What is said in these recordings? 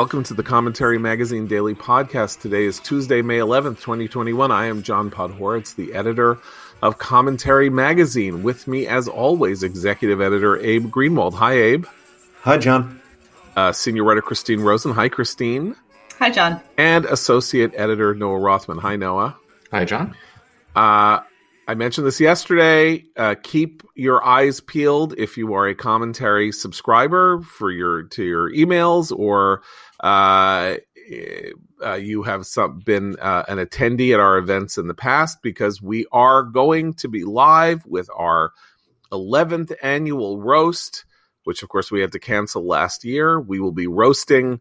Welcome to the Commentary Magazine Daily Podcast. Today is Tuesday, May 11th, 2021. I am John Podhoretz, the editor of Commentary Magazine. With me, as always, executive editor Abe Greenwald. Hi, Abe. Hi, John. Uh, senior writer Christine Rosen. Hi, Christine. Hi, John. And associate editor Noah Rothman. Hi, Noah. Hi, John. Uh, I mentioned this yesterday. Uh, keep your eyes peeled if you are a commentary subscriber for your to your emails, or uh, uh, you have some, been uh, an attendee at our events in the past, because we are going to be live with our 11th annual roast, which of course we had to cancel last year. We will be roasting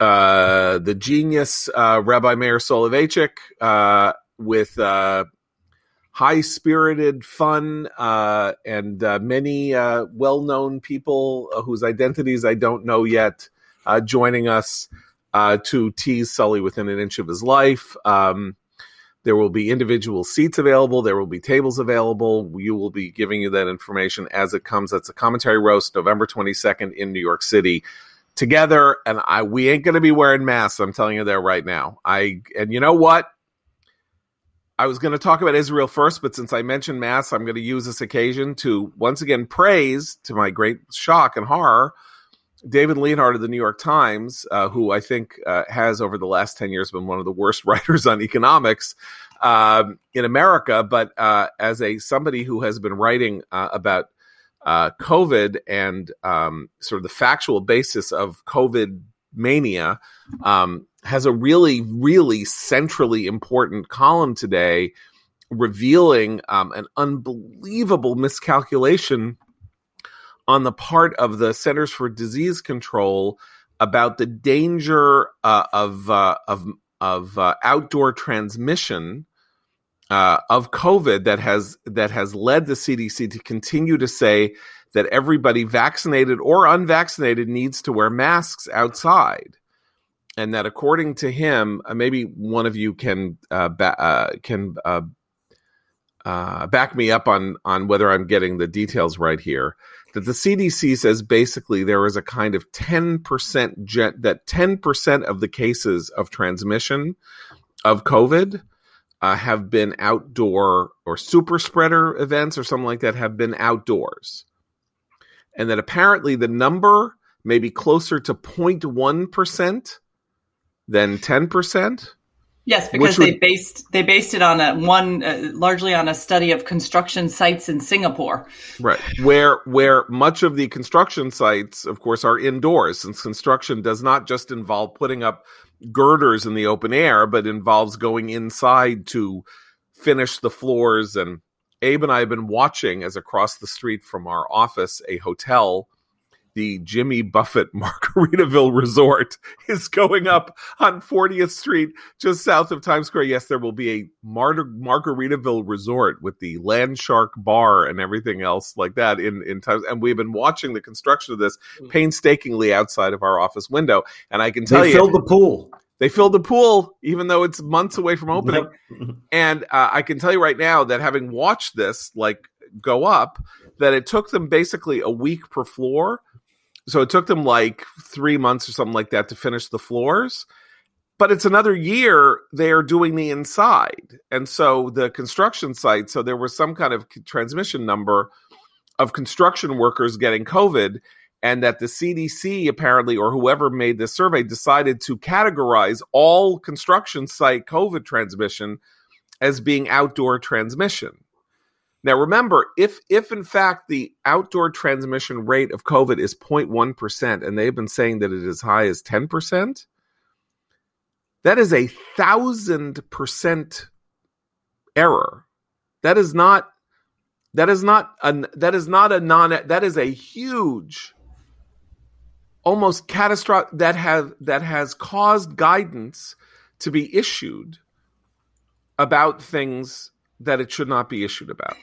uh, the genius uh, Rabbi Meir Soloveichik uh, with high spirited fun and many well known people whose identities I don't know yet uh, joining us uh, to tease Sully within an inch of his life. Um, there will be individual seats available. There will be tables available. We will be giving you that information as it comes. That's a commentary roast, November 22nd in New York City together and I we ain't gonna be wearing masks. I'm telling you there right now. I and you know what? I was going to talk about Israel first, but since I mentioned masks, I'm going to use this occasion to once again praise, to my great shock and horror, David Leonhardt of the New York Times, uh, who I think uh, has over the last 10 years been one of the worst writers on economics um, in America. But uh, as a somebody who has been writing uh, about uh, COVID and um, sort of the factual basis of COVID mania, um, has a really, really centrally important column today revealing um, an unbelievable miscalculation on the part of the Centers for Disease Control about the danger uh, of uh, of of uh, outdoor transmission uh, of COVID that has that has led the CDC to continue to say that everybody vaccinated or unvaccinated needs to wear masks outside and that according to him, uh, maybe one of you can uh, ba- can back me up on on whether I'm getting the details right here. That the CDC says basically there is a kind of ten percent jet that ten percent of the cases of transmission of COVID uh, have been outdoor or super spreader events or something like that have been outdoors, and that apparently the number may be closer to 0.1 percent than 10%? Yes, because would, they based they based it on a one uh, largely on a study of construction sites in Singapore. Right. Where where much of the construction sites of course are indoors since construction does not just involve putting up girders in the open air but involves going inside to finish the floors and Abe and I have been watching as across the street from our office a hotel the Jimmy Buffett Margaritaville Resort is going up on 40th Street, just south of Times Square. Yes, there will be a Mar- Margaritaville Resort with the Land Shark Bar and everything else like that in in Times. And we've been watching the construction of this mm. painstakingly outside of our office window. And I can tell they you, they filled the pool. They filled the pool, even though it's months away from opening. Yep. and uh, I can tell you right now that having watched this like go up, that it took them basically a week per floor so it took them like three months or something like that to finish the floors. But it's another year they are doing the inside. And so the construction site, so there was some kind of transmission number of construction workers getting COVID, and that the CDC apparently, or whoever made this survey, decided to categorize all construction site COVID transmission as being outdoor transmission. Now remember, if if in fact the outdoor transmission rate of COVID is 0.1%, and they've been saying that it is high as 10%, that is a thousand percent error. That is not that is not a that is not a non that is a huge almost catastrophic that have that has caused guidance to be issued about things that it should not be issued about.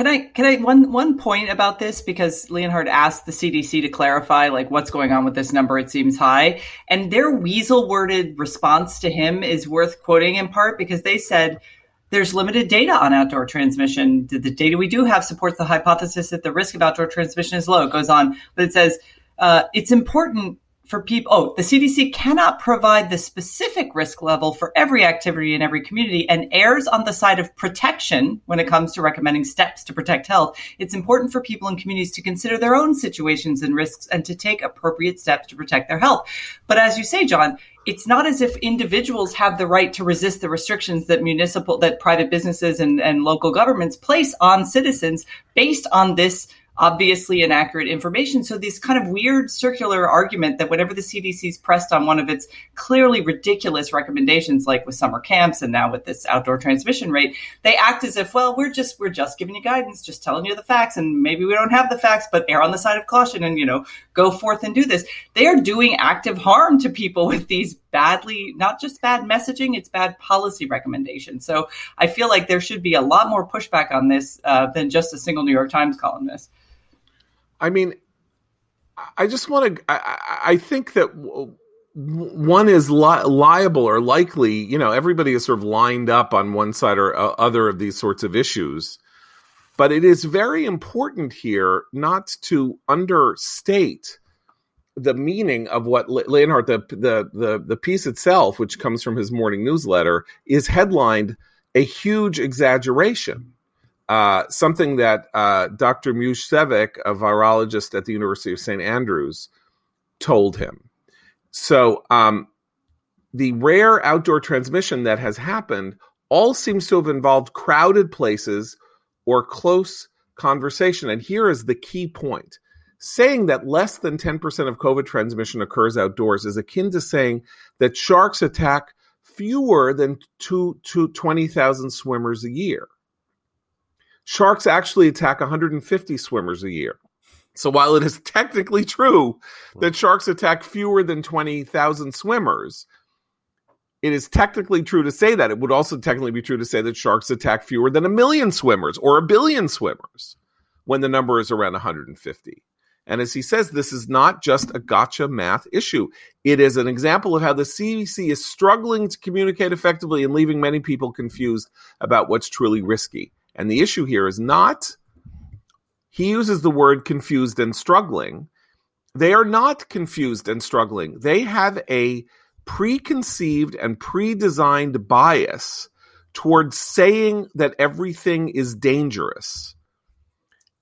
Can I can I one one point about this because Leonhardt asked the CDC to clarify like what's going on with this number? It seems high, and their weasel worded response to him is worth quoting in part because they said there's limited data on outdoor transmission. The, data we do have supports the hypothesis that the risk of outdoor transmission is low. It goes on, but it says uh, it's important for people. Oh, the CDC cannot provide the specific risk level for every activity in every community and errs on the side of protection when it comes to recommending steps to protect health. It's important for people in communities to consider their own situations and risks and to take appropriate steps to protect their health. But as you say, John, it's not as if individuals have the right to resist the restrictions that municipal, that private businesses and, and local governments place on citizens based on this obviously inaccurate information. So this kind of weird circular argument that whenever the CDC's pressed on one of its clearly ridiculous recommendations, like with summer camps and now with this outdoor transmission rate, they act as if, well, we're just we're just giving you guidance, just telling you the facts, and maybe we don't have the facts, but err on the side of caution and you know go forth and do this. They are doing active harm to people with these badly not just bad messaging it's bad policy recommendations so i feel like there should be a lot more pushback on this uh, than just a single new york times columnist I mean, I just want to. I, I, think that one is li- liable or likely. You know, everybody is sort of lined up on one side or uh, other of these sorts of issues, but it is very important here not to understate the meaning of what Leonhardt, the, the the the piece itself, which comes from his morning newsletter, is headlined a huge exaggeration uh, something that uh, Dr. Muge Cevik, a virologist at the University of St. Andrews, told him. So um, the rare outdoor transmission that has happened all seems to have involved crowded places or close conversation. And here is the key point. Saying that less than 10% of COVID transmission occurs outdoors is akin to saying that sharks attack fewer than two, two, 20,000 swimmers a year. Sharks actually attack 150 swimmers a year. So while it is technically true hmm. that sharks attack fewer than 20,000 swimmers, it is technically true to say that. It would also technically be true to say that sharks attack fewer than a million swimmers or a billion swimmers when the number is around 150. And as he says, this is not just a gotcha math issue. It is an example of how the CDC is struggling to communicate effectively and leaving many people confused about what's truly risky. And the issue here is not, he uses the word confused and struggling. They are not confused and struggling. They have a preconceived and pre designed bias towards saying that everything is dangerous.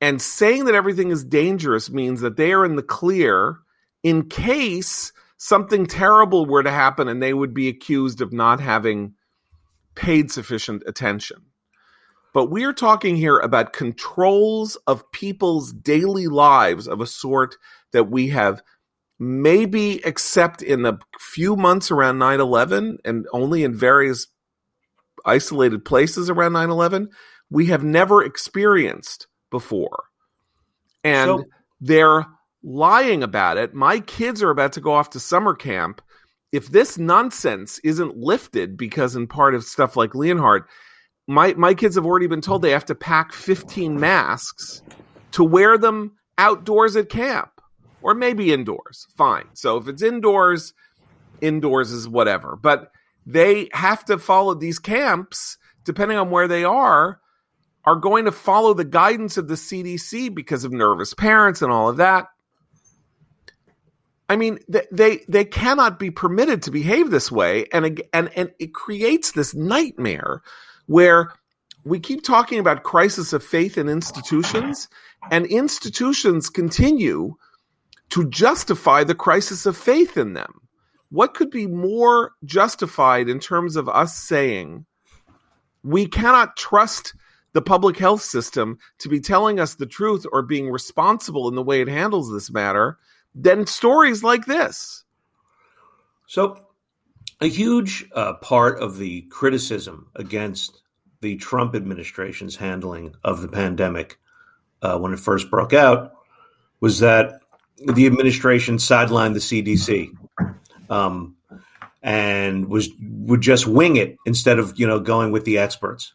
And saying that everything is dangerous means that they are in the clear in case something terrible were to happen and they would be accused of not having paid sufficient attention. But we're talking here about controls of people's daily lives of a sort that we have maybe except in the few months around 9 11 and only in various isolated places around 9 11, we have never experienced before. And so, they're lying about it. My kids are about to go off to summer camp. If this nonsense isn't lifted because, in part of stuff like Leonhardt, my my kids have already been told they have to pack 15 masks to wear them outdoors at camp or maybe indoors fine so if it's indoors indoors is whatever but they have to follow these camps depending on where they are are going to follow the guidance of the CDC because of nervous parents and all of that I mean, they they cannot be permitted to behave this way, and and and it creates this nightmare where we keep talking about crisis of faith in institutions, and institutions continue to justify the crisis of faith in them. What could be more justified in terms of us saying we cannot trust the public health system to be telling us the truth or being responsible in the way it handles this matter than stories like this? So, a huge uh, part of the criticism against the Trump administration's handling of the pandemic uh, when it first broke out was that the administration sidelined the CDC um, and was would just wing it instead of you know going with the experts.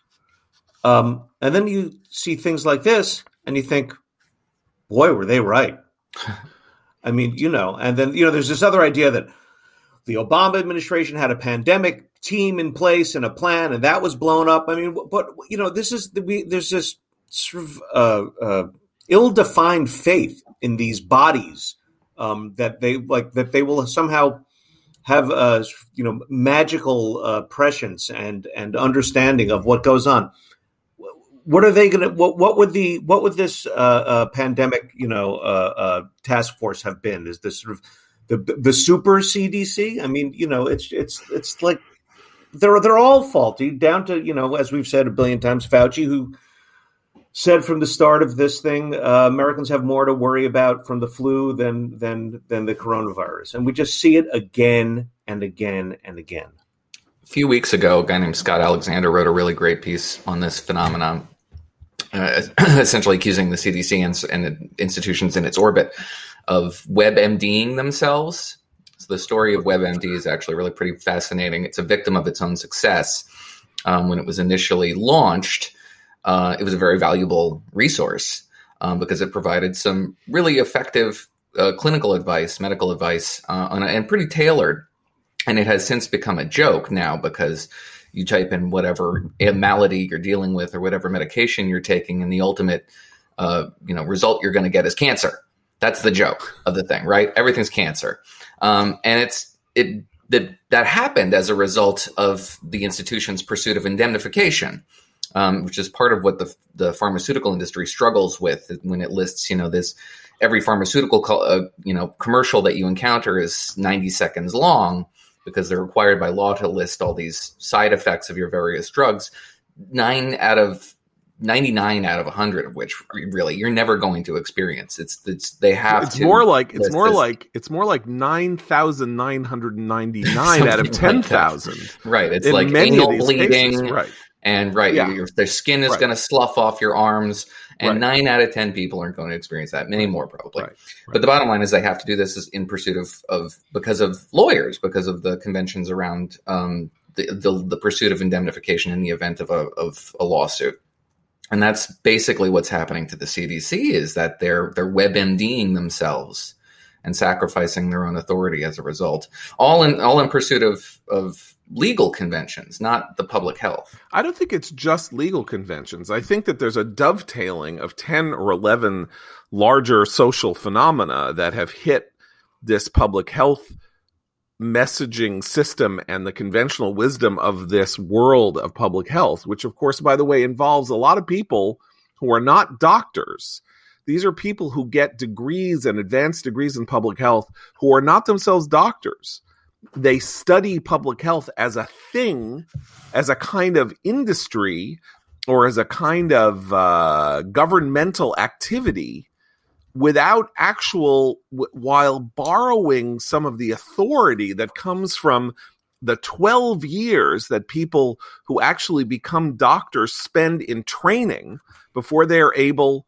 Um, and then you see things like this, and you think, boy, were they right. I mean, you know, and then you know, there's this other idea that the Obama administration had a pandemic team in place and a plan, and that was blown up. I mean, but you know, this is we, there's this sort of uh, uh, ill-defined faith in these bodies um, that they like that they will somehow have uh, you know magical uh, prescience and and understanding of what goes on. What are they going to? What what would the what would this uh, uh pandemic you know uh, uh, task force have been? Is this sort of the the super CDC? I mean, you know, it's it's it's like they're they're all faulty down to you know as we've said a billion times, Fauci who said from the start of this thing, uh, Americans have more to worry about from the flu than than than the coronavirus, and we just see it again and again and again. A few weeks ago, a guy named Scott Alexander wrote a really great piece on this phenomenon, uh, essentially accusing the CDC and, and institutions in its orbit of WebMDing themselves. So the story of WebMD is actually really pretty fascinating. It's a victim of its own success. Um, when it was initially launched, uh, it was a very valuable resource um, because it provided some really effective uh, clinical advice, medical advice, uh, a, and pretty tailored. And it has since become a joke now because you type in whatever malady you're dealing with or whatever medication you're taking, and the ultimate, uh, you know, result you're going to get is cancer. That's the joke of the thing, right? Everything's cancer, um, and it's it that that happened as a result of the institution's pursuit of indemnification um, which is part of what the the pharmaceutical industry struggles with when it lists, you know, this every pharmaceutical co- uh, you know commercial that you encounter is 90 seconds long because they're required by law to list all these side effects of your various drugs. Nine out of 99 out of 100 of which really you're never going to experience it's it's they have it's more like it's more this. like it's more like 9999 out of 10,000 like right it's like anal bleeding cases, right and right, yeah. your, their skin is right. going to slough off your arms, and right. nine out of ten people aren't going to experience that. Many more probably. Right. But the bottom line is they have to do this in pursuit of of because of lawyers, because of the conventions around um, the, the, the pursuit of indemnification in the event of a of a lawsuit. And that's basically what's happening to the CDC is that they're they're WebMDing themselves and sacrificing their own authority as a result, all in all in pursuit of of legal conventions, not the public health. I don't think it's just legal conventions. I think that there's a dovetailing of 10 or 11 larger social phenomena that have hit this public health messaging system and the conventional wisdom of this world of public health, which, of course, by the way, involves a lot of people who are not doctors. These are people who get degrees and advanced degrees in public health who are not themselves doctors they study public health as a thing, as a kind of industry, or as a kind of uh, governmental activity without actual, while borrowing some of the authority that comes from the 12 years that people who actually become doctors spend in training before they are able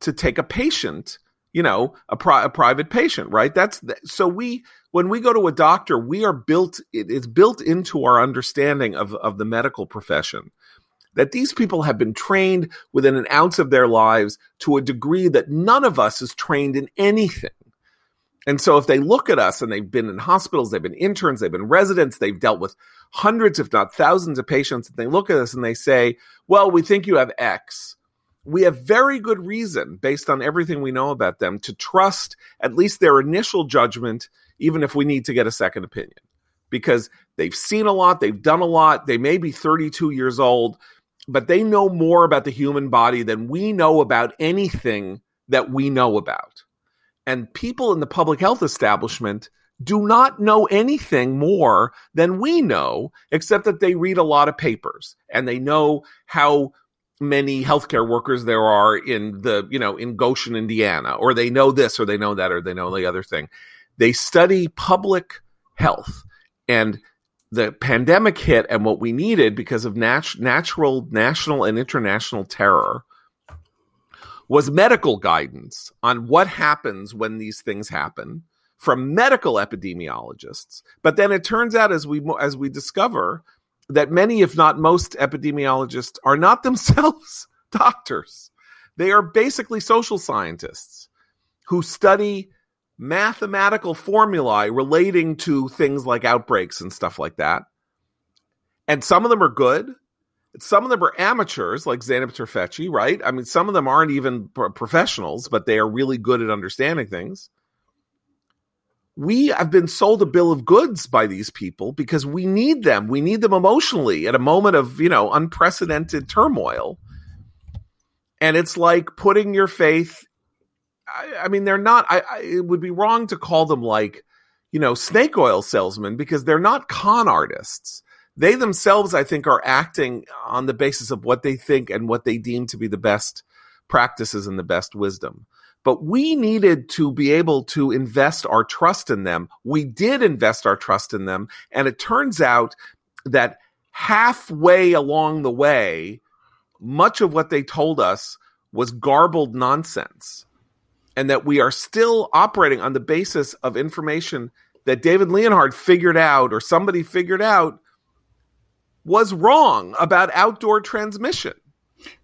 to take a patient you know a, pri- a private patient right? That's th- so we when we go to a doctor we are built it's built into our understanding of of the medical profession that these people have been trained within an ounce of their lives to a degree that none of us is trained in anything. And so if they look at us and they've been in hospitals they've been interns they've been residents they've dealt with hundreds if not thousands of patients and they look at us and they say well we think you have x we have very good reason, based on everything we know about them, to trust at least their initial judgment, even if we need to get a second opinion. Because they've seen a lot, they've done a lot, they may be 32 years old, but they know more about the human body than we know about anything that we know about. And people in the public health establishment do not know anything more than we know, except that they read a lot of papers and they know how many healthcare workers there are in the, you know, in Goshen, Indiana, or they know this or they know that or they know the other thing. They study public health and the pandemic hit and what we needed because of nat- natural, national and international terror was medical guidance on what happens when these things happen from medical epidemiologists. But then it turns out as we as we discover that many, if not most, epidemiologists are not themselves doctors. They are basically social scientists who study mathematical formulae relating to things like outbreaks and stuff like that. And some of them are good. Some of them are amateurs, like Zeynep Tufekci, right? I mean, some of them aren't even professionals, but they are really good at understanding things. We have been sold a bill of goods by these people because we need them. We need them emotionally at a moment of, you know, unprecedented turmoil. And it's like putting your faith. I, I mean, they're not, I, I, it would be wrong to call them like, you know, snake oil salesmen because they're not con artists. They themselves, I think, are acting on the basis of what they think and what they deem to be the best practices and the best wisdom but we needed to be able to invest our trust in them. We did invest our trust in them. And it turns out that halfway along the way, much of what they told us was garbled nonsense. And that we are still operating on the basis of information that David Leonhardt figured out or somebody figured out was wrong about outdoor transmission.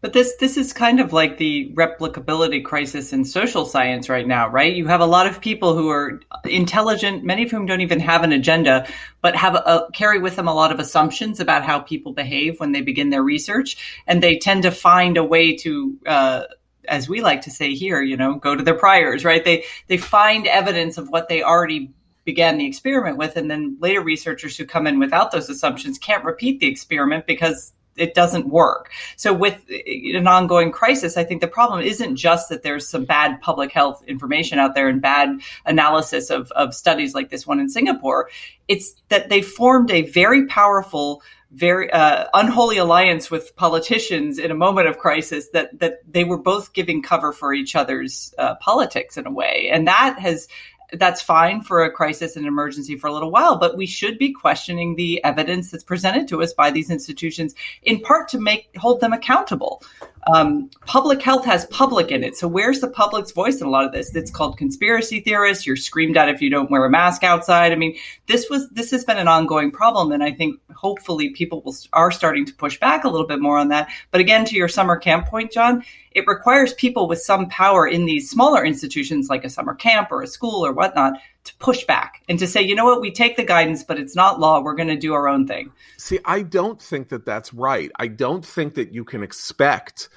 But this this is kind of like the replicability crisis in social science right now, right? You have a lot of people who are intelligent, many of whom don't even have an agenda, but have a, carry with them a lot of assumptions about how people behave when they begin their research, and they tend to find a way to. Uh, as we like to say here, you know, go to their priors, right? They they find evidence of what they already began the experiment with, and then later researchers who come in without those assumptions can't repeat the experiment because it doesn't work. So with an ongoing crisis, I think the problem isn't just that there's some bad public health information out there and bad analysis of, of studies like this one in Singapore. It's that they formed a very powerful very uh, unholy alliance with politicians in a moment of crisis that that they were both giving cover for each other's uh, politics in a way and that has that's fine for a crisis and emergency for a little while, but we should be questioning the evidence that's presented to us by these institutions, in part to make hold them accountable. Um, public health has public in it, so where's the public's voice in a lot of this? It's called conspiracy theorists. You're screamed at if you don't wear a mask outside. I mean, this was this has been an ongoing problem, and I think hopefully people will, are starting to push back a little bit more on that. But again, to your summer camp point, John, it requires people with some power in these smaller institutions like a summer camp or a school or whatnot to push back and to say, you know what, we take the guidance, but it's not law. We're going to do our own thing. See, I don't think that that's right. I don't think that you can expect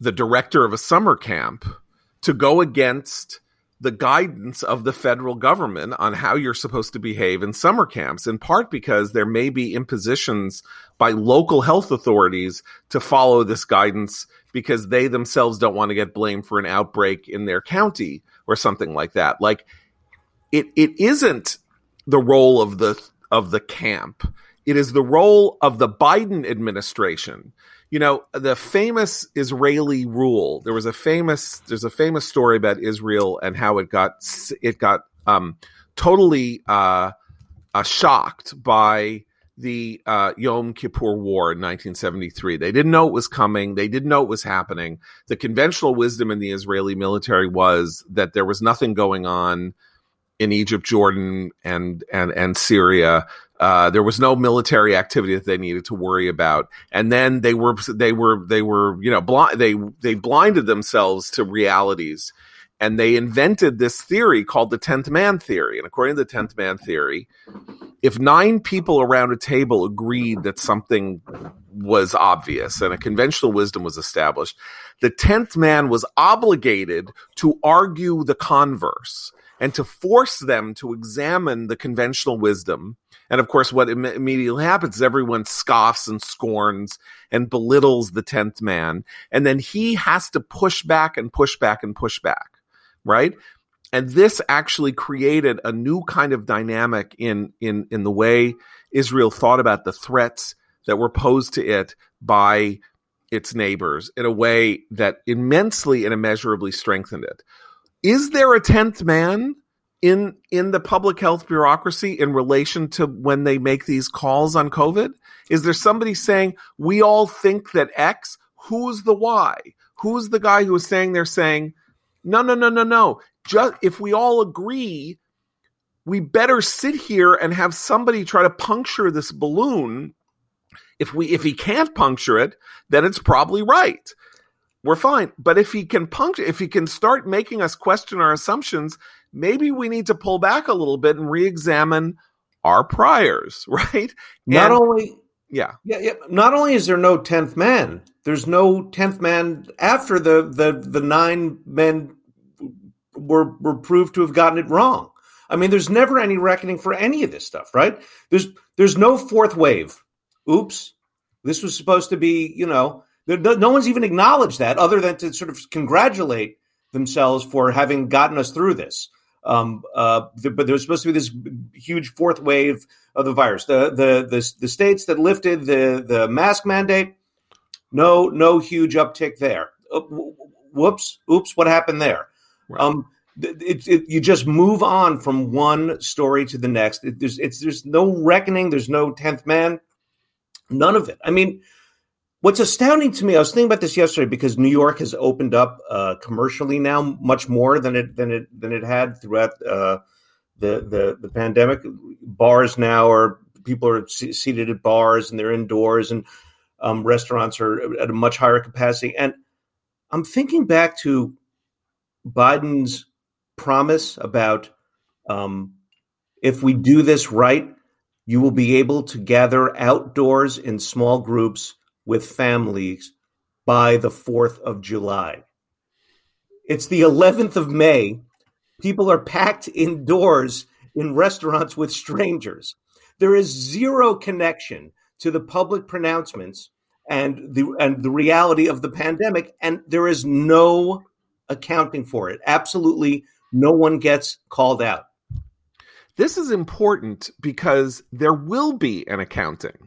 the director of a summer camp to go against the guidance of the federal government on how you're supposed to behave in summer camps, in part because there may be impositions by local health authorities to follow this guidance because they themselves don't want to get blamed for an outbreak in their county or something like that. Like it it isn't the role of the of the camp. It is the role of the Biden administration. You know, the famous Israeli rule. There was a famous there's a famous story about Israel and how it got it got um, totally uh, uh, shocked by the uh, Yom Kippur War in 1973. They didn't know it was coming. They didn't know it was happening. The conventional wisdom in the Israeli military was that there was nothing going on in Egypt, Jordan, and and and Syria. Uh, there was no military activity that they needed to worry about, and then they were they were they were you know blind they they blinded themselves to realities, and they invented this theory called the tenth man theory. And according to the tenth man theory, if nine people around a table agreed that something was obvious and a conventional wisdom was established, the tenth man was obligated to argue the converse and to force them to examine the conventional wisdom. And of course, what Im- immediately happens is everyone scoffs and scorns and belittles the 10th man. And then he has to push back and push back and push back, right? And this actually created a new kind of dynamic in, in, in the way Israel thought about the threats that were posed to it by its neighbors in a way that immensely and immeasurably strengthened it is there a tenth man in in the public health bureaucracy in relation to when they make these calls on COVID? Is there somebody saying we all think that X? Who's the Y? Who's the guy who is saying they're saying no, no, no, no, no. Just if we all agree, we better sit here and have somebody try to puncture this balloon. If we if he can't puncture it, then it's probably right we're fine. But if he can puncture, if he can start making us question our assumptions, maybe we need to pull back a little bit and re-examine our priors, right? Not and, only, yeah, yeah, yeah. Not only is there no tenth man, there's no tenth man after the the the nine men were were proved to have gotten it wrong. I mean, there's never any reckoning for any of this stuff, right? There's there's no fourth wave. Oops, this was supposed to be, you know, no one's even acknowledged that, other than to sort of congratulate themselves for having gotten us through this. Um, uh, but there's supposed to be this huge fourth wave of the virus. The the the, the states that lifted the the mask mandate, no no huge uptick there. Uh, whoops, oops, what happened there? Right. Um, it, it, you just move on from one story to the next. It, there's it's there's no reckoning. There's no tenth man. None of it. I mean, what's astounding to me, I was thinking about this yesterday because New York has opened up uh, commercially now much more than it than it than it had throughout uh, the the the pandemic. Bars now are people are seated at bars and they're indoors, and um, restaurants are at a much higher capacity. And I'm thinking back to Biden's promise about um, if we do this right, you will be able to gather outdoors in small groups with families by the 4th of July. It's the 11th of May. People are packed indoors in restaurants with strangers. There is zero connection to the public pronouncements and the and the reality of the pandemic and there is no accounting for it. Absolutely no one gets called out. This is important because there will be an accounting.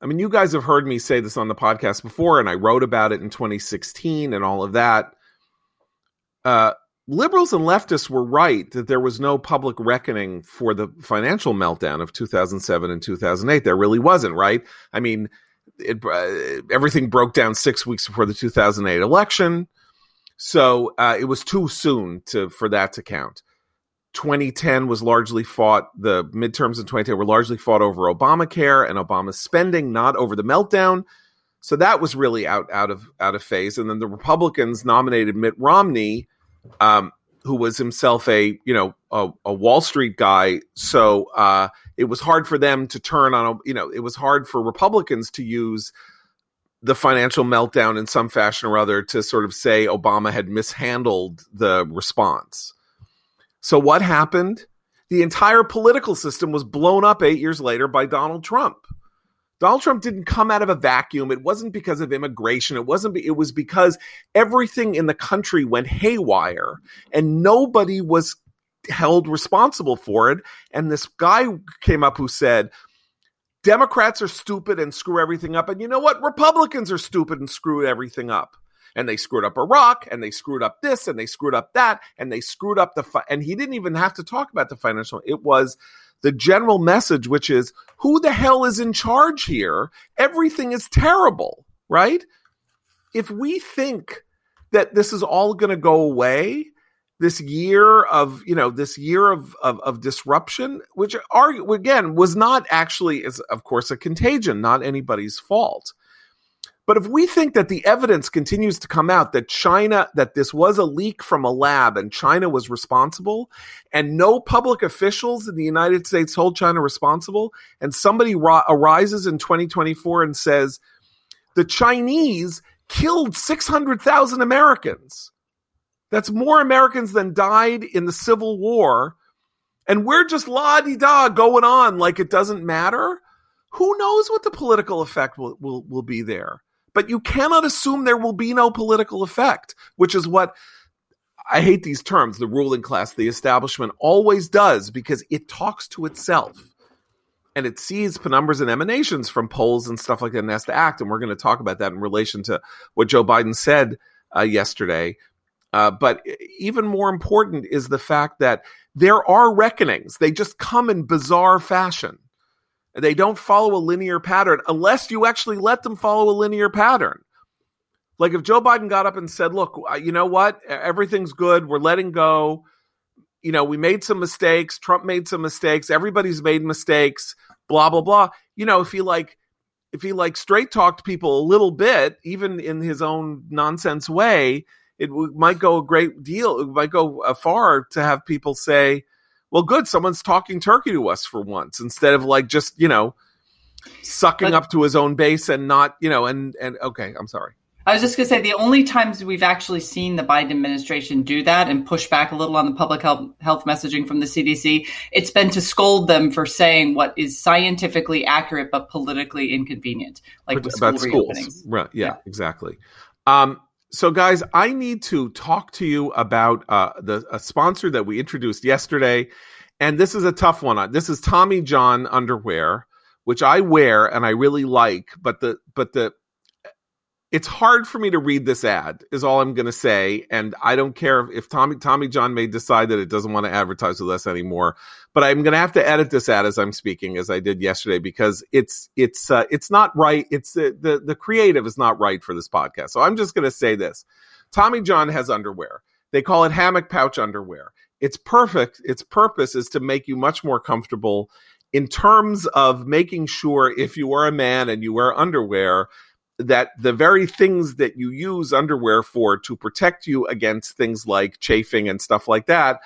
I mean, you guys have heard me say this on the podcast before, and I wrote about it in 2016 and all of that. Uh, liberals and leftists were right that there was no public reckoning for the financial meltdown of 2007 and 2008. There really wasn't, right? I mean, it, uh, everything broke down six weeks before the 2008 election. So uh, it was too soon to for that to count. 2010 was largely fought, the midterms in 2010 were largely fought over Obamacare and Obama's spending, not over the meltdown. So that was really out out of out of phase. And then the Republicans nominated Mitt Romney, um, who was himself a you know a, a Wall Street guy. So uh, it was hard for them to turn on. A, you know, it was hard for Republicans to use the financial meltdown in some fashion or other to sort of say Obama had mishandled the response. So what happened? The entire political system was blown up eight years later by Donald Trump. Donald Trump didn't come out of a vacuum. It wasn't because of immigration. It wasn't. It was because everything in the country went haywire, and nobody was held responsible for it. And this guy came up who said, Democrats are stupid and screw everything up. And you know what? Republicans are stupid and screw everything up. And they screwed up Iraq and they screwed up this and they screwed up that and they screwed up the. Fi- and he didn't even have to talk about the financial. It was the general message, which is who the hell is in charge here? Everything is terrible, right? If we think that this is all going to go away, this year of you know this year of of, of disruption which are again was not actually is of course a contagion not anybody's fault but if we think that the evidence continues to come out that China, that this was a leak from a lab and China was responsible, and no public officials in the United States hold China responsible, and somebody ri- arises in 2024 and says, the Chinese killed 600,000 Americans that's more Americans than died in the Civil War. And we're just la di da going on like it doesn't matter. Who knows what the political effect will, will, will be there? But you cannot assume there will be no political effect, which is what I hate these terms, the ruling class, the establishment always does because it talks to itself and it sees penumbras and emanations from polls and stuff like that and has to act. And we're going to talk about that in relation to what Joe Biden said uh, yesterday. Uh, but even more important is the fact that there are reckonings. They just come in bizarre fashion. They don't follow a linear pattern unless you actually let them follow a linear pattern. Like if Joe Biden got up and said, look, uh, you know what? Everything's good. We're letting go. You know, we made some mistakes. Trump made some mistakes. Everybody's made mistakes. Blah, blah, blah. You know, if he like, if he like straight talked people a little bit, even in his own nonsense way, it might go a great deal. It might go far to have people say, "Well, good, someone's talking turkey to us for once," instead of like just you know sucking but, up to his own base and not you know and and okay, I'm sorry. I was just going to say the only times we've actually seen the Biden administration do that and push back a little on the public health, health messaging from the CDC, it's been to scold them for saying what is scientifically accurate but politically inconvenient, like with about school schools. Right? Yeah, yeah. exactly. Um, so, guys, I need to talk to you about uh, the a sponsor that we introduced yesterday, and this is a tough one. This is Tommy John underwear, which I wear and I really like, but the but the it's hard for me to read this ad is all i'm going to say and i don't care if tommy tommy john may decide that it doesn't want to advertise with us anymore but i'm going to have to edit this ad as i'm speaking as i did yesterday because it's it's uh, it's not right it's uh, the the creative is not right for this podcast. So i'm just going to say this. Tommy john has underwear. They call it hammock pouch underwear. It's perfect its purpose is to make you much more comfortable in terms of making sure if you are a man and you wear underwear that the very things that you use underwear for to protect you against things like chafing and stuff like that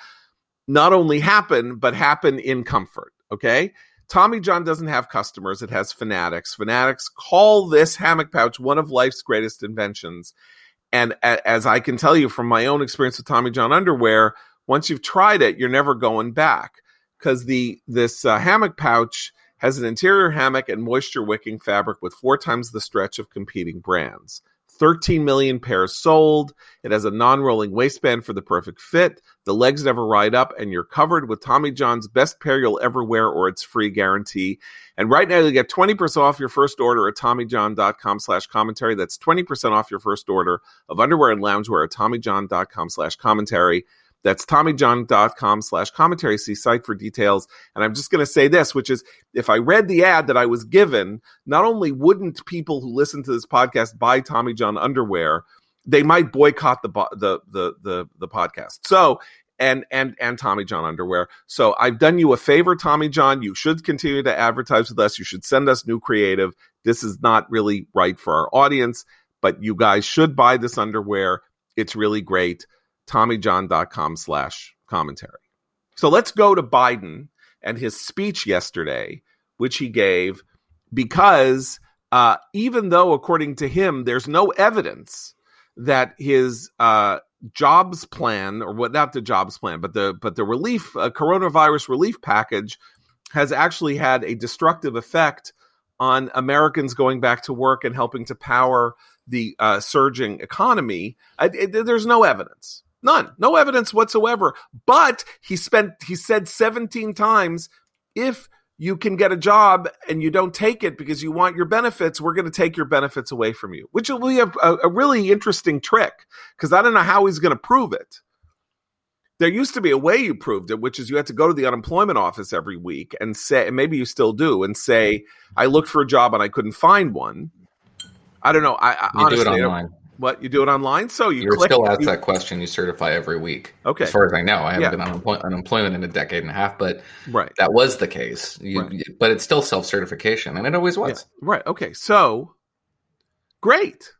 not only happen but happen in comfort okay? Tommy john doesn't have customers. It has fanatics. Fanatics call this hammock pouch one of life's greatest inventions. And as i can tell you from my own experience with tommy john underwear once you've tried it you're never going back because the this uh, hammock pouch has an interior hammock and moisture wicking fabric with four times the stretch of competing brands. 13 million pairs sold. It has a non rolling waistband for the perfect fit. The legs never ride up, and you're covered with Tommy John's best pair you'll ever wear or its free guarantee. And right now, you get 20% off your first order at TommyJohn.com slash commentary. That's 20% off your first order of underwear and loungewear at TommyJohn.com slash commentary. That's TommyJohn.com slash commentary. See site for details. And I'm just going to say this, which is if I read the ad that I was given, not only wouldn't people who listen to this podcast buy Tommy John underwear, they might boycott the, the, the, the, the podcast. So, and, and, and Tommy John underwear. So I've done you a favor, Tommy John. You should continue to advertise with us. You should send us new creative. This is not really right for our audience, but you guys should buy this underwear. It's really great tommyjohn.com slash commentary. So let's go to Biden and his speech yesterday, which he gave because uh, even though, according to him, there's no evidence that his uh, jobs plan, or what not the jobs plan, but the but the relief uh, coronavirus relief package has actually had a destructive effect on Americans going back to work and helping to power the uh, surging economy. It, it, there's no evidence. None. No evidence whatsoever. But he spent he said 17 times if you can get a job and you don't take it because you want your benefits, we're going to take your benefits away from you, which will be a, a, really interesting trick because I don't know how he's going to prove it. There used to be a way you proved it, which is you had to go to the unemployment office every week and say, and maybe you still do, and say, I looked for a job and I couldn't find one. I don't know. I, I you honestly, do it online. What you do it online? So you you're click, still asked you, that question. You certify every week. Okay, as far as I know, I haven't yeah. been on unemploy- unemployment in a decade and a half, but right, that was the case. You, right. But it's still self certification, and it always was. Yeah. Right. Okay. So great.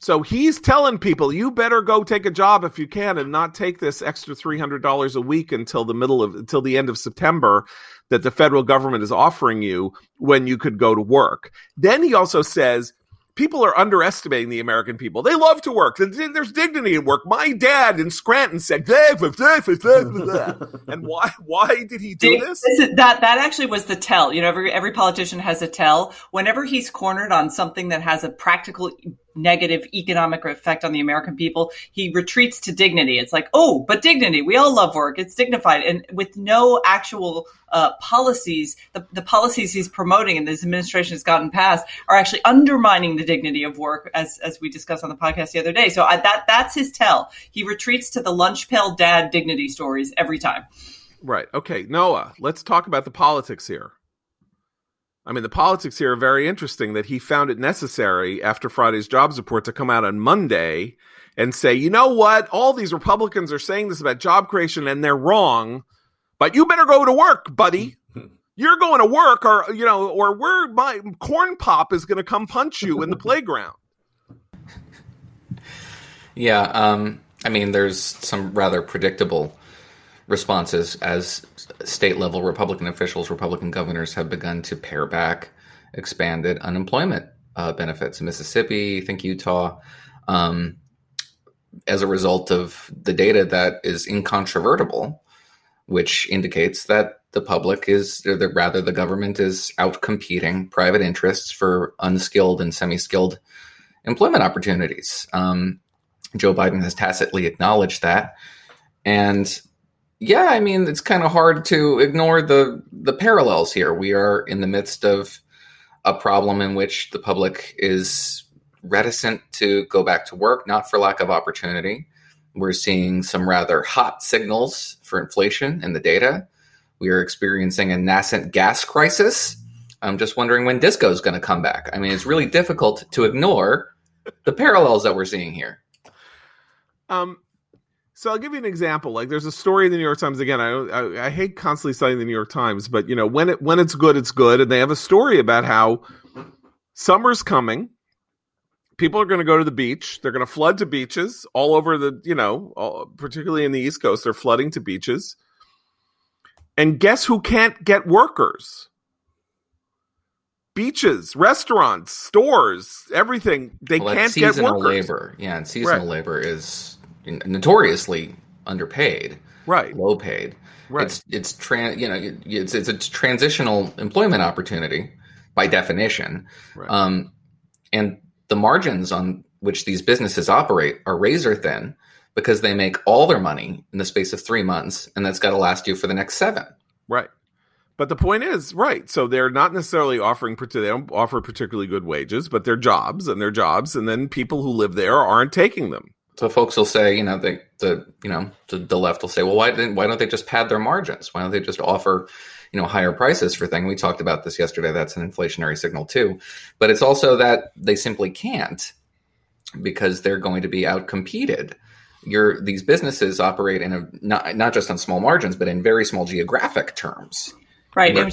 So he's telling people you better go take a job if you can and not take this extra three hundred dollars a week until the middle of until the end of September that the federal government is offering you when you could go to work. Then he also says people are underestimating the American people. They love to work. There's dignity in work. My dad in Scranton said, and why? Why did he do this? this is, that that actually was the tell. You know, every every politician has a tell. Whenever he's cornered on something that has a practical negative economic effect on the American people, he retreats to dignity. It's like, oh, but dignity. We all love work. It's dignified. And with no actual uh, policies, the, the policies he's promoting and this administration has gotten passed are actually undermining the dignity of work, as as we discussed on the podcast the other day. So I, that that's his tell. He retreats to the lunch pail dad dignity stories every time. Right. Okay, Noah. Let's talk about the politics here. I mean, the politics here are very interesting that he found it necessary after Friday's jobs report to come out on Monday and say, you know what? All these Republicans are saying this about job creation and they're wrong, but you better go to work, buddy. You're going to work or, you know, or we're, my corn pop is going to come punch you in the playground. Yeah. Um, I mean, there's some rather predictable responses as state level Republican officials, Republican governors have begun to pare back expanded unemployment uh, benefits in Mississippi, I think Utah, um, as a result of the data that is incontrovertible, which indicates that the public is, or the, rather, the government is out competing private interests for unskilled and semi skilled employment opportunities. Um, Joe Biden has tacitly acknowledged that. And yeah, I mean, it's kind of hard to ignore the the parallels here. We are in the midst of a problem in which the public is reticent to go back to work, not for lack of opportunity. We're seeing some rather hot signals for inflation in the data. We are experiencing a nascent gas crisis. I'm just wondering when disco is going to come back. I mean, it's really difficult to ignore the parallels that we're seeing here. Um, so I'll give you an example. Like, there's a story in the New York Times. Again, I, I, I hate constantly citing the New York Times, but you know, when it when it's good, it's good. And they have a story about how summer's coming. People are going to go to the beach. They're going to flood to beaches all over the, you know, all, particularly in the East Coast. They're flooding to beaches. And guess who can't get workers? Beaches, restaurants, stores, everything. They Well, can't get workers. labor. Yeah, and seasonal Right. labor is notoriously underpaid, Right. low paid. Right. It's it's tran you know it's it's a transitional employment opportunity by definition, Right. um, and the margins on which these businesses operate are razor thin because they make all their money in the space of three months, and that's got to last you for the next seven. Right. But the point is, right. So they're not necessarily offering, they don't offer particularly good wages, but they're jobs and they're jobs. And then people who live there aren't taking them. So folks will say, you know, they, the you know the, the left will say, well, why didn't why don't they just pad their margins? Why don't they just offer, you know, higher prices for things? We talked about this yesterday. That's an inflationary signal too, but it's also that they simply can't because they're going to be outcompeted. Your these businesses operate in a not not just on small margins, but in very small geographic terms. Right. And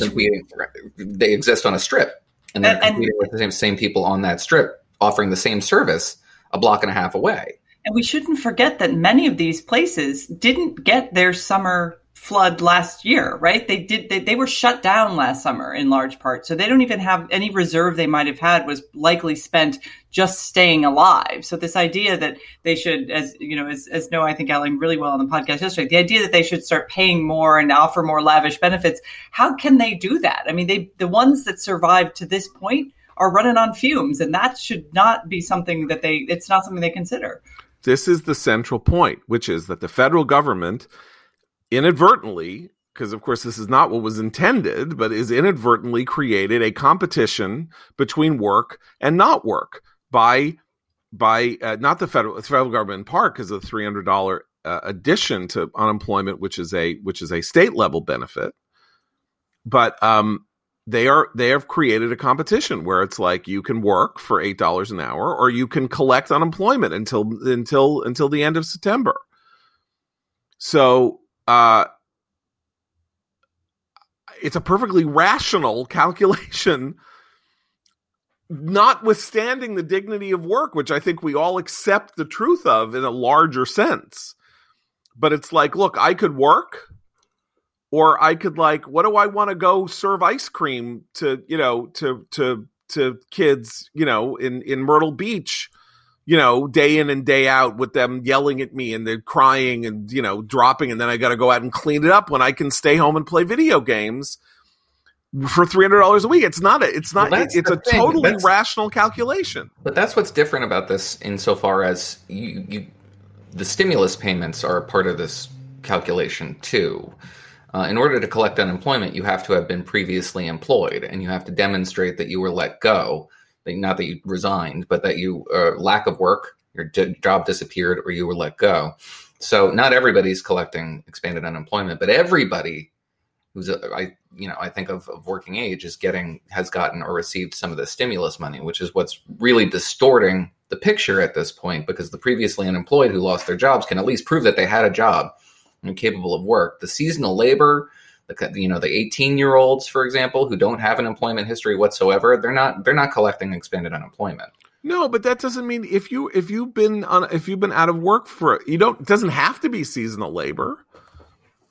they exist on a strip, and they're And- and- competing with the same, same people on that strip, offering the same service a block and a half away. And we shouldn't forget that many of these places didn't get their summer flood last year, right? They did they, they were shut down last summer in large part. So they don't even have any reserve they might have had was likely spent just staying alive. So this idea that they should as you know as as Noah I think outlined really well on the podcast yesterday, the idea that they should start paying more and offer more lavish benefits, how can they do that? I mean, they the ones that survived to this point are running on fumes and that should not be something that they it's not something they consider. This is the central point, which is that the federal government inadvertently, because of course this is not what was intended, but is inadvertently created a competition between work and not work by by uh, not the federal the federal government in part because of the three hundred dollar uh, addition to unemployment, which is a which is a state level benefit, but um, they are they have created a competition where it's like you can work for eight dollars an hour or you can collect unemployment until until until the end of September. So uh, it's a perfectly rational calculation, notwithstanding the dignity of work, which I think we all accept the truth of in a larger sense. But it's like, look, I could work or I could like, what do I want to go serve ice cream to, you know, to to to kids, you know, in in Myrtle Beach, you know, day in and day out with them yelling at me and they're crying and you know dropping, and then I got to go out and clean it up when I can stay home and play video games for three hundred dollars a week. It's not a, it's not, Well, that's it's a thing. totally That's- rational calculation. But that's what's different about this insofar as you, you the stimulus payments are a part of this calculation too. Uh, in order to collect unemployment, you have to have been previously employed, and you have to demonstrate that you were let go, not that you resigned, but that you uh, lack of work, your j- job disappeared, or you were let go. So not everybody's collecting expanded unemployment, but everybody who's uh, I you know I think of, of working age is getting has gotten or received some of the stimulus money, which is what's really distorting the picture at this point because the previously unemployed who lost their jobs can at least prove that they had a job and capable of work. The seasonal labor, the you know the 18 year olds, for example, who don't have an employment history whatsoever, they're not they're not collecting expanded unemployment. No, but that doesn't mean if you if you've been on if you've been out of work for you don't it doesn't have to be seasonal labor.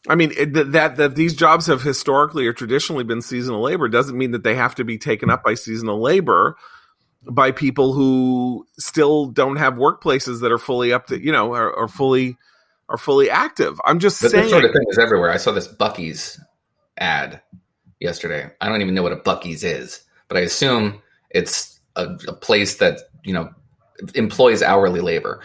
I mean it, that, that that these jobs have historically or traditionally been seasonal labor doesn't mean that they have to be taken up by seasonal labor by people who still don't have workplaces that are fully up to you know are, are fully are fully active. I'm just But saying. this sort of thing is everywhere. I saw this Buc-ee's ad yesterday. I don't even know what a Buc-ee's is, but I assume it's a, a place that you know employs hourly labor,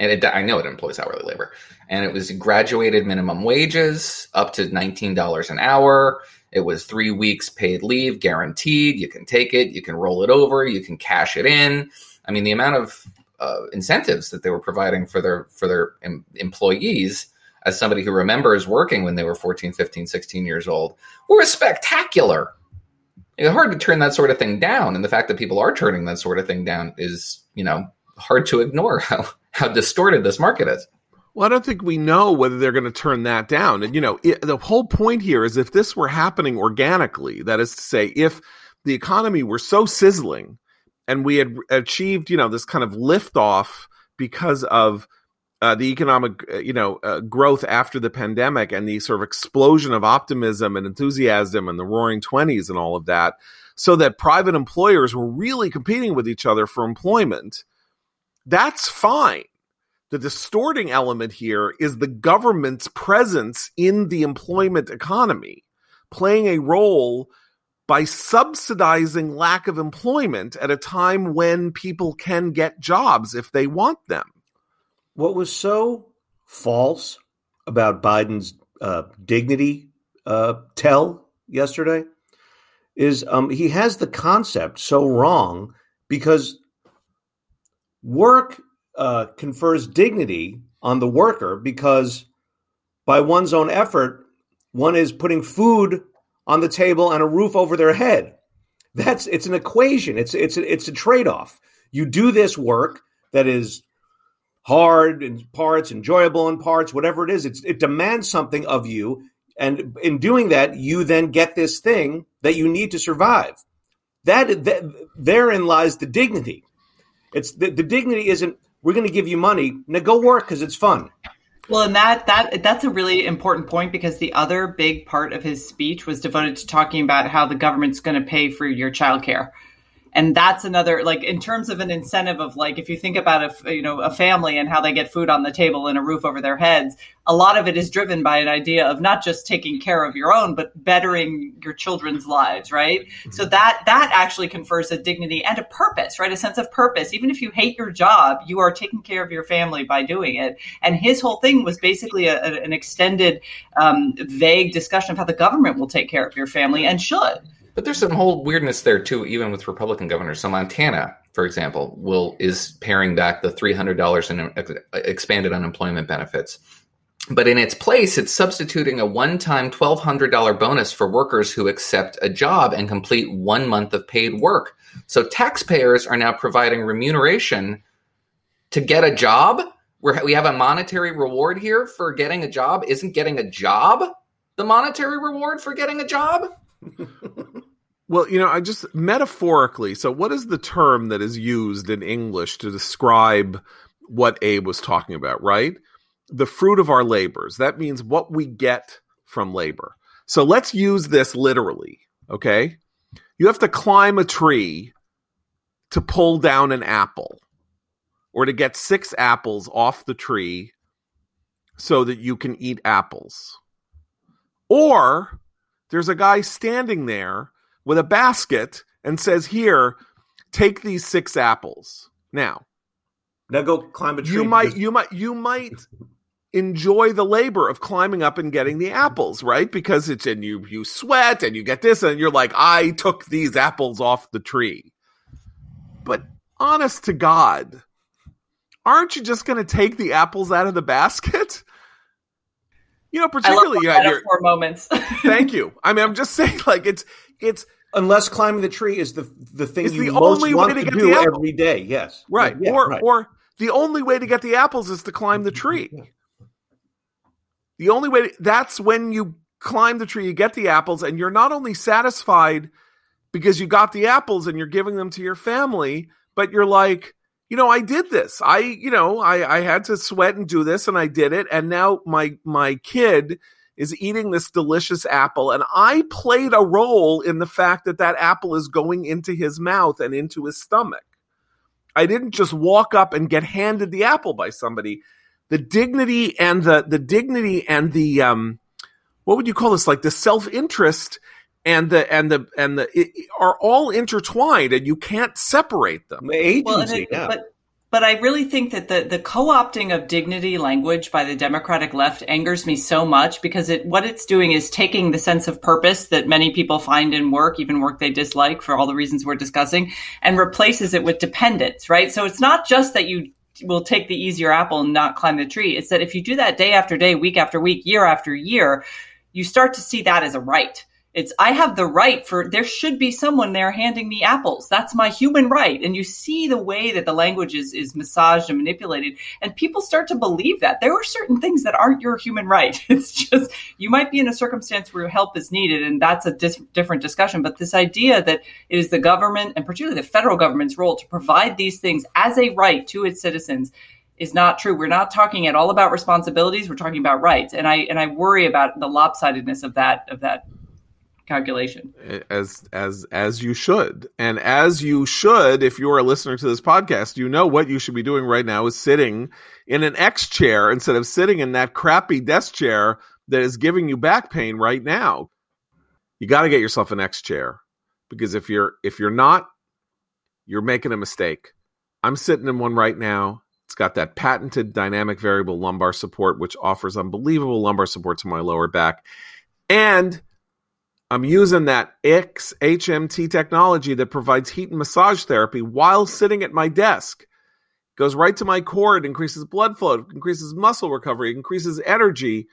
and it, I know it employs hourly labor. And it was graduated minimum wages up to nineteen dollars an hour. It was three weeks paid leave guaranteed. You can take it, you can roll it over, you can cash it in. I mean, the amount of uh, incentives that they were providing for their for their em- employees as somebody who remembers working when they were 14 15 16 years old were spectacular it's hard to turn that sort of thing down and the fact that people are turning that sort of thing down is you know hard to ignore how how distorted this market is Well, I don't think we know whether they're going to turn that down. And, you know, it, the whole point here is if this were happening organically, that is to say, if the economy were so sizzling and we had achieved, you know, this kind of liftoff because of uh, the economic, uh, you know, uh, growth after the pandemic and the sort of explosion of optimism and enthusiasm and the roaring 20s and all of that, so that private employers were really competing with each other for employment, that's fine. The distorting element here is the government's presence in the employment economy, playing a role by subsidizing lack of employment at a time when people can get jobs if they want them. What was so false about Biden's uh, dignity uh, tell yesterday is um, he has the concept so wrong because work uh, confers dignity on the worker because by one's own effort, one is putting food on the table and a roof over their head. That's it's an equation. It's it's a, it's a trade off. You do this work that is hard in parts, enjoyable in parts, whatever it is. It demands something of you, and in doing that, you then get this thing that you need to survive. That, that therein lies the dignity. It's the, the dignity isn't we're going to give you money. Now go work because it's fun. Well, and that that that's a really important point because the other big part of his speech was devoted to talking about how the government's going to pay for your childcare. And that's another like in terms of an incentive of like if you think about a you know a family and how they get food on the table and a roof over their heads, a lot of it is driven by an idea of not just taking care of your own but bettering your children's lives, right? Mm-hmm. So that that actually confers a dignity and a purpose, right? A sense of purpose. Even if you hate your job, you are taking care of your family by doing it. And his whole thing was basically a, a, an extended, um, vague discussion of how the government will take care of your family and should. But there's some whole weirdness there too, even with Republican governors. So Montana, for example, will is paring back the three hundred dollars in uh, expanded unemployment benefits. But in its place, it's substituting a one-time twelve hundred dollar bonus for workers who accept a job and complete one month of paid work. So taxpayers are now providing remuneration to get a job. Where we have a monetary reward here for getting a job. Isn't getting a job the monetary reward for getting a job? well, you know, I just metaphorically. So, what is the term that is used in English to describe what Abe was talking about? Right, the fruit of our labors. That means what we get from labor. So let's use this literally. Okay, you have to climb a tree to pull down an apple, or to get six apples off the tree, so that you can eat apples, or there's a guy standing there with a basket and says, Here, take these six apples. Now, now go climb a tree. You might, you might, you might enjoy the labor of climbing up and getting the apples, right? Because it's and you you sweat and you get this, and you're like, I took these apples off the tree. But honest to God, aren't you just going to take the apples out of the basket? you know, particularly I love yeah, four moments. thank you. I mean, I'm just saying, like it's it's unless climbing the tree is the the thing It's you the most only want way to to get do the apple. every day. Yes, right, Yeah, or right. or the only way to get the apples is to climb the tree. The only way that's when you climb the tree, you get the apples, and you're not only satisfied because you got the apples and you're giving them to your family, but you're like, you know, I did this. I, you know, I, I had to sweat and do this, and I did it, and now my my kid is eating this delicious apple, and I played a role in the fact that that apple is going into his mouth and into his stomach. I didn't just walk up and get handed the apple by somebody. The dignity and the the dignity and the um, what would you call this? Like the self interest and the and the and the it, are all intertwined, and you can't separate them. Agency, well, it, yeah. but but I really think that the, the co-opting of dignity language by the Democratic left angers me so much because it what it's doing is taking the sense of purpose that many people find in work, even work they dislike for all the reasons we're discussing, and replaces it with dependence, right? So it's not just that you will take the easier apple and not climb the tree. It's that if you do that day after day, week after week, year after year, you start to see that as a right it's I have the right for there should be someone there handing me apples. That's my human right. And you see the way that the language is is massaged and manipulated, and people start to believe that there are certain things that aren't your human right. It's just you might be in a circumstance where help is needed, and that's a dis- different discussion. But this idea that it is the government and particularly the federal government's role to provide these things as a right to its citizens is not true. We're not talking at all about responsibilities. We're talking about rights, and I and I worry about the lopsidedness of that of that calculation. As as as you should. And as you should if you're a listener to this podcast you know what you should be doing right now is sitting in an x chair instead of sitting in that crappy desk chair that is giving you back pain right now. You got to get yourself an x chair because if you're if you're not you're making a mistake. I'm sitting in one right now. It's got that patented dynamic variable lumbar support which offers unbelievable lumbar support to my lower back. And I'm using that X HMT technology that provides heat and massage therapy while sitting at my desk. Goes right to my core, it increases blood flow, increases muscle recovery, increases energy.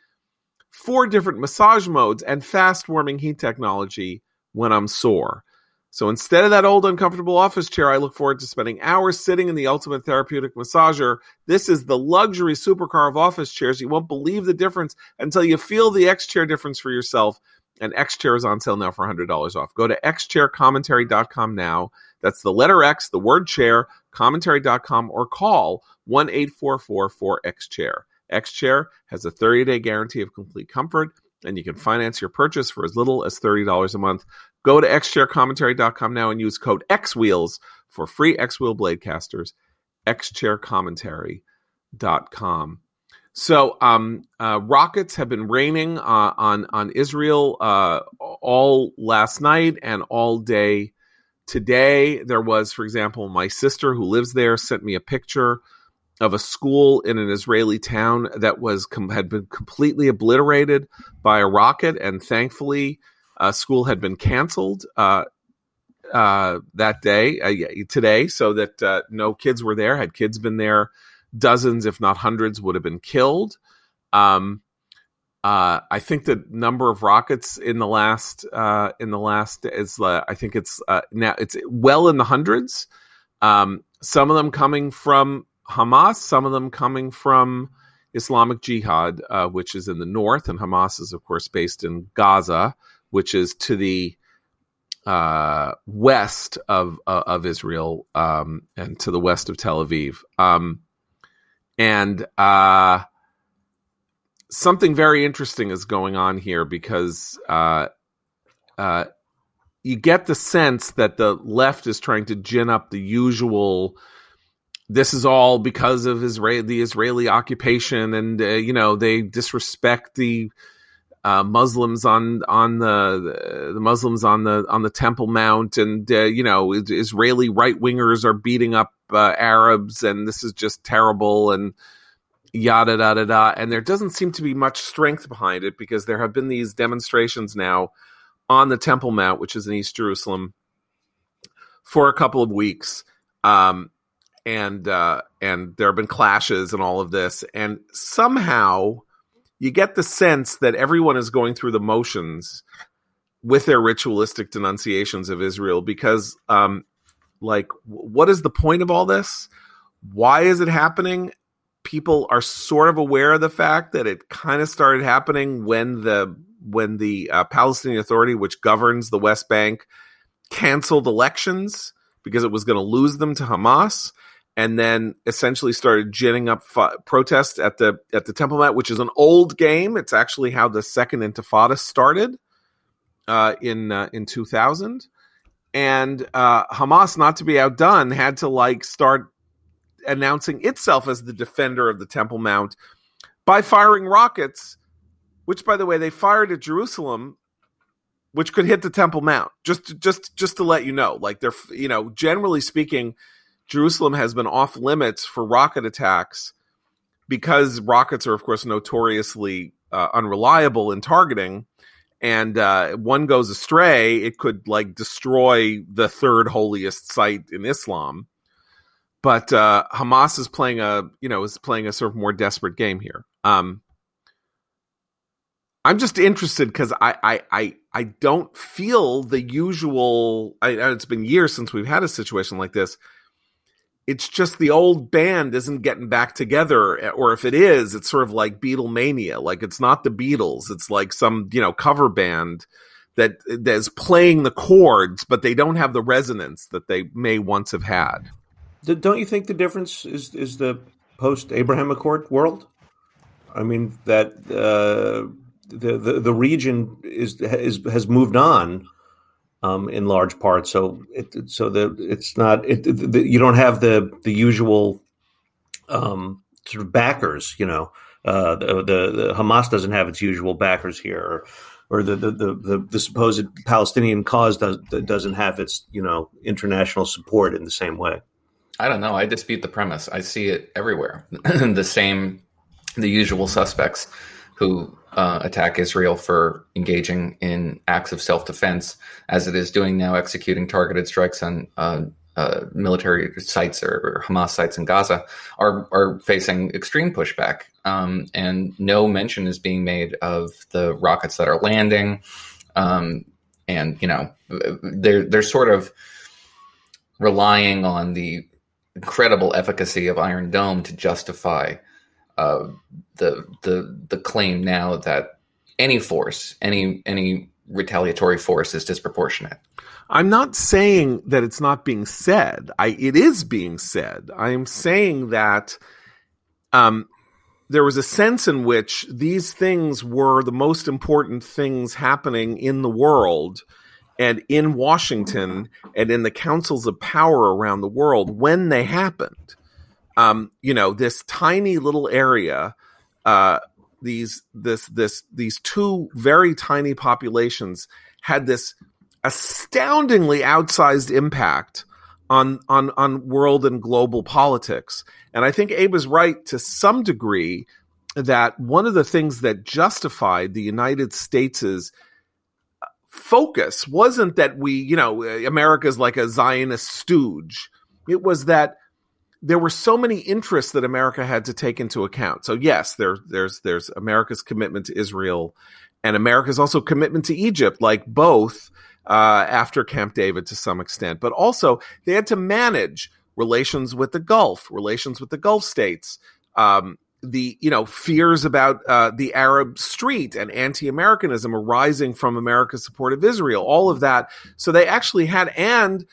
Four different massage modes and fast warming heat technology when I'm sore. So instead of that old uncomfortable office chair, I look forward to spending hours sitting in the ultimate therapeutic massager. This is the luxury supercar of office chairs. You won't believe the difference until you feel the X chair difference for yourself and X Chair is on sale now for $100 off. Go to xchaircommentary.com now. That's the letter X, the word chair, commentary.com, or call 1 844 X Chair. X Chair has a 30 day guarantee of complete comfort, and you can finance your purchase for as little as $30 a month. Go to xchaircommentary.com now and use code XWheels for free X Wheel blade casters. xchaircommentary.com. So, um, uh, rockets have been raining uh, on on Israel uh, all last night and all day today. There was, for example, my sister who lives there sent me a picture of a school in an Israeli town that was com- had been completely obliterated by a rocket, and thankfully, uh, school had been canceled uh, uh, that day uh, today, so that no kids were there. Had kids been there dozens, if not hundreds, would have been killed. Um, uh, I think the number of rockets in the last uh, in the last is uh, I think it's uh, now it's well in the hundreds. Um, some of them coming from Hamas, some of them coming from Islamic Jihad, uh, which is in the north, and Hamas is of course based in Gaza, which is to the uh, west of of Israel um, and to the west of Tel Aviv. Um, and uh, something very interesting is going on here because uh, uh, you get the sense that the left is trying to gin up the usual. This is all because of Israel, the Israeli occupation, and uh, you know they disrespect the uh, Muslims on on the the Muslims on the on the Temple Mount, and uh, you know Israeli right wingers are beating up uh, Arabs, and this is just terrible, and yada da da da. And there doesn't seem to be much strength behind it because there have been these demonstrations now on the Temple Mount, which is in East Jerusalem, for a couple of weeks. Um, and uh, and there have been clashes and all of this, and somehow you get the sense that everyone is going through the motions with their ritualistic denunciations of Israel because um like what is the point of all this? Why is it happening? People are sort of aware of the fact that it kind of started happening when the when the uh, Palestinian Authority, which governs the West Bank, canceled elections because it was going to lose them to Hamas and then essentially started ginning up f- protests at the at the Temple Mount, which is an old game. It's actually how the Second Intifada started uh, in uh, in 2000, and uh, Hamas, not to be outdone, had to like start announcing itself as the defender of the Temple Mount by firing rockets, which, by the way, they fired at Jerusalem, which could hit the Temple Mount. Just, just, just to let you know, like they're, you know, generally speaking, Jerusalem has been off limits for rocket attacks because rockets are, of course, notoriously uh, unreliable in targeting. And uh, one goes astray, it could like destroy the third holiest site in Islam but uh, Hamas is playing a you know is playing a sort of more desperate game here. Um, I'm just interested because I, I I I don't feel the usual. I, it's been years since we've had a situation like this. It's just the old band isn't getting back together, or if it is, it's sort of like Beatlemania. Like it's not the Beatles; it's like some you know cover band that that is playing the chords, but they don't have the resonance that they may once have had. Don't you think the difference is is the post Abraham Accord world? I mean that uh, the, the the region is, is has moved on um, in large part. So it, so the it's not it, the, you don't have the the usual um, sort of backers. You know, uh, the, the, the Hamas doesn't have its usual backers here. Or, or the, the, the, the, supposed Palestinian cause does, doesn't have its you know international support in the same way. I don't know. I dispute the premise. I see it everywhere. the same, the usual suspects who uh, attack Israel for engaging in acts of self defense, as it is doing now, executing targeted strikes on uh, uh, military sites or, Hamas sites in Gaza, are are facing extreme pushback. Um, and no mention is being made of the rockets that are landing. Um, and you know, they're they're sort of relying on the incredible efficacy of Iron Dome to justify uh, the the the claim now that any force, any any retaliatory force is disproportionate. I'm not saying that it's not being said. I it is being said. I am saying that um, there was a sense in which these things were the most important things happening in the world and in Washington and in the councils of power around the world when they happened. Um, you know, this tiny little area, uh, these this this these two very tiny populations had this astoundingly outsized impact on on on world and global politics. And I think Abe is right to some degree that one of the things that justified the United States's focus wasn't that we, you know, America's like a Zionist stooge. It was that there were so many interests that America had to take into account. So yes, there there's there's America's commitment to Israel and America's also commitment to Egypt, like both uh, after Camp David to some extent. But also they had to manage relations with the Gulf, relations with the Gulf states, um, the you know fears about uh, the Arab street and anti-Americanism arising from America's support of Israel, all of that. So they actually had and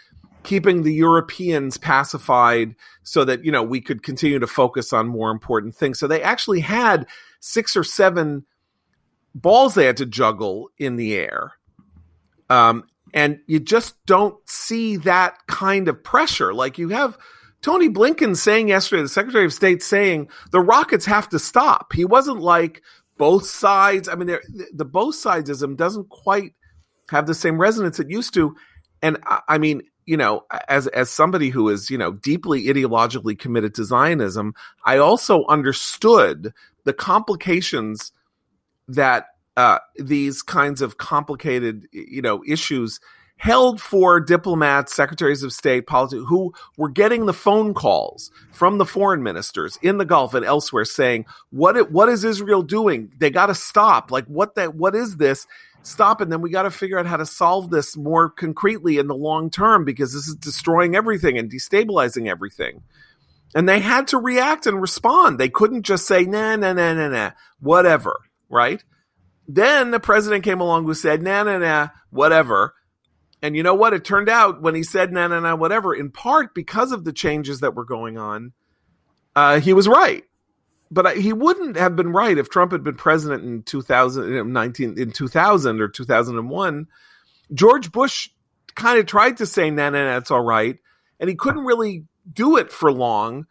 keeping the Europeans pacified so that you know we could continue to focus on more important things. So they actually had six or seven balls they had to juggle in the air. Um, and you just don't see that kind of pressure. Like you have Tony Blinken saying yesterday, the Secretary of State saying the rockets have to stop. He wasn't like both sides. I mean, the both sidesism doesn't quite have the same resonance it used to. And I, I mean, you know, as as somebody who is you know deeply ideologically committed to Zionism, I also understood the complications that uh, these kinds of complicated you know issues held for diplomats, secretaries of state, politics who were getting the phone calls from the foreign ministers in the Gulf and elsewhere saying, "What It, what is Israel doing? They got to stop. Like what that what is this? Stop!" And then we got to figure out how to solve this more concretely in the long term because this is destroying everything and destabilizing everything. And they had to react and respond. They couldn't just say, "Nah, nah, nah, nah, nah, whatever." Right? Then the president came along who said, "Nah, nah, nah, whatever." And you know what? It turned out when he said "na na na," whatever, in part because of the changes that were going on, uh, he was right. But I, he wouldn't have been right if Trump had been president in 2019, in 2000 or 2001. George Bush kind of tried to say "na na na," it's all right, and he couldn't really do it for long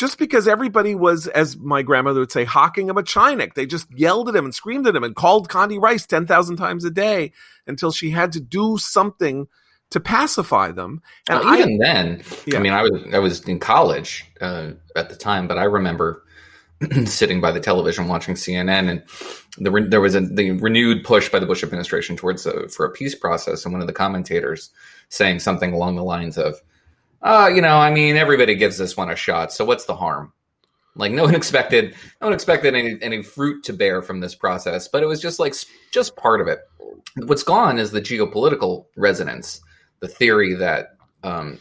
just because everybody was, as my grandmother would say, hawking him a chainik. They just yelled at him and screamed at him and called Condi Rice 10,000 times a day until she had to do something to pacify them. And well, even I, then, yeah. I mean, I was, I was in college uh, at the time, but I remember sitting by the television watching CNN, and the re- there was a the renewed push by the Bush administration towards a, for a peace process, and one of the commentators saying something along the lines of, "Uh, you know, I mean, everybody gives this one a shot, so what's the harm?" Like no one expected, no one expected any any fruit to bear from this process, but it was just like just part of it. What's gone is the geopolitical resonance, the theory that um,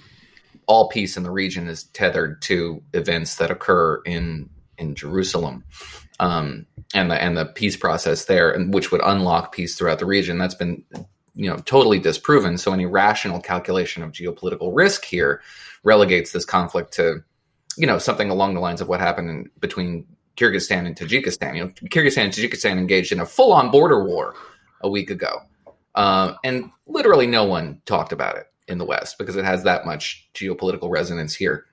all peace in the region is tethered to events that occur in in Jerusalem, um, and the and the peace process there, and which would unlock peace throughout the region. That's been you know totally disproven. So any rational calculation of geopolitical risk here relegates this conflict to you know something along the lines of what happened in, between Kyrgyzstan and Tajikistan. You know, Kyrgyzstan and Tajikistan engaged in a full-on border war a week ago, uh, and literally no one talked about it in the West because it has that much geopolitical resonance here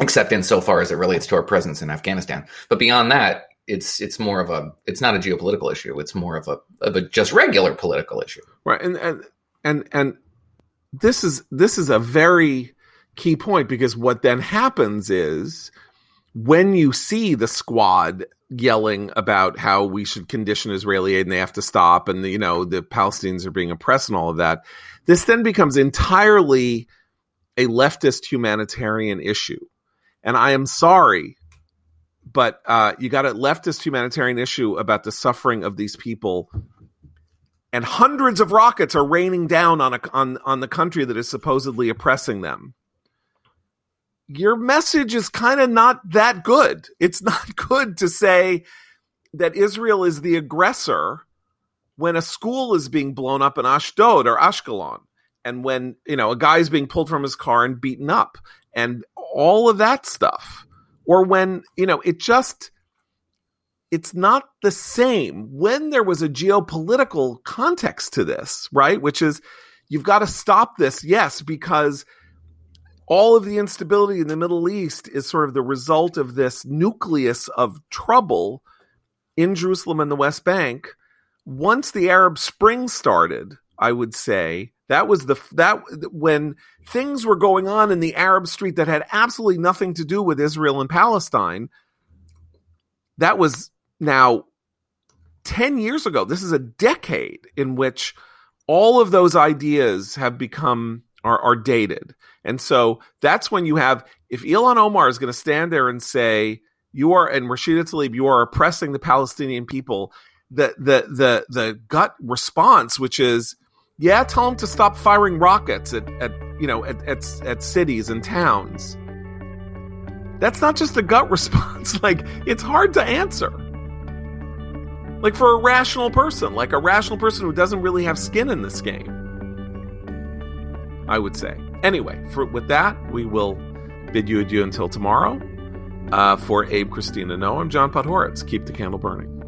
except insofar as it relates to our presence in Afghanistan. But beyond that, it's it's more of a it's not a geopolitical issue. It's more of a of a just regular political issue. Right. And and and and this is this is a very key point because what then happens is when you see the squad yelling about how we should condition Israeli aid and they have to stop and you know the Palestinians are being oppressed and all of that, this then becomes entirely a leftist humanitarian issue and I am sorry, but uh, you got a leftist humanitarian issue about the suffering of these people, and hundreds of rockets are raining down on a, on on the country that is supposedly oppressing them. Your message is kind of not that good. It's not good to say that Israel is the aggressor when a school is being blown up in Ashdod or Ashkelon and when you know a guy is being pulled from his car and beaten up and all of that stuff. Or when, you know, it just, it's not the same. When there was a geopolitical context to this, right? Which is, you've got to stop this, yes, because all of the instability in the Middle East is sort of the result of this nucleus of trouble in Jerusalem and the West Bank. Once the Arab Spring started, I would say that was the that when things were going on in the Arab street that had absolutely nothing to do with Israel and Palestine. That was now 10 years ago. This is a decade in which all of those ideas have become are, are dated. And so that's when you have if Ilhan Omar is going to stand there and say you are and Rashida Tlaib you are oppressing the Palestinian people the the the the gut response which is yeah, tell them to stop firing rockets at, at you know at, at, at cities and towns. That's not just a gut response. like it's hard to answer. Like for a rational person, like a rational person who doesn't really have skin in this game. I would say. Anyway, for with that, we will bid you adieu until tomorrow. Uh, for Abe, Christina, Noah, I'm John Podhoretz. Keep the candle burning.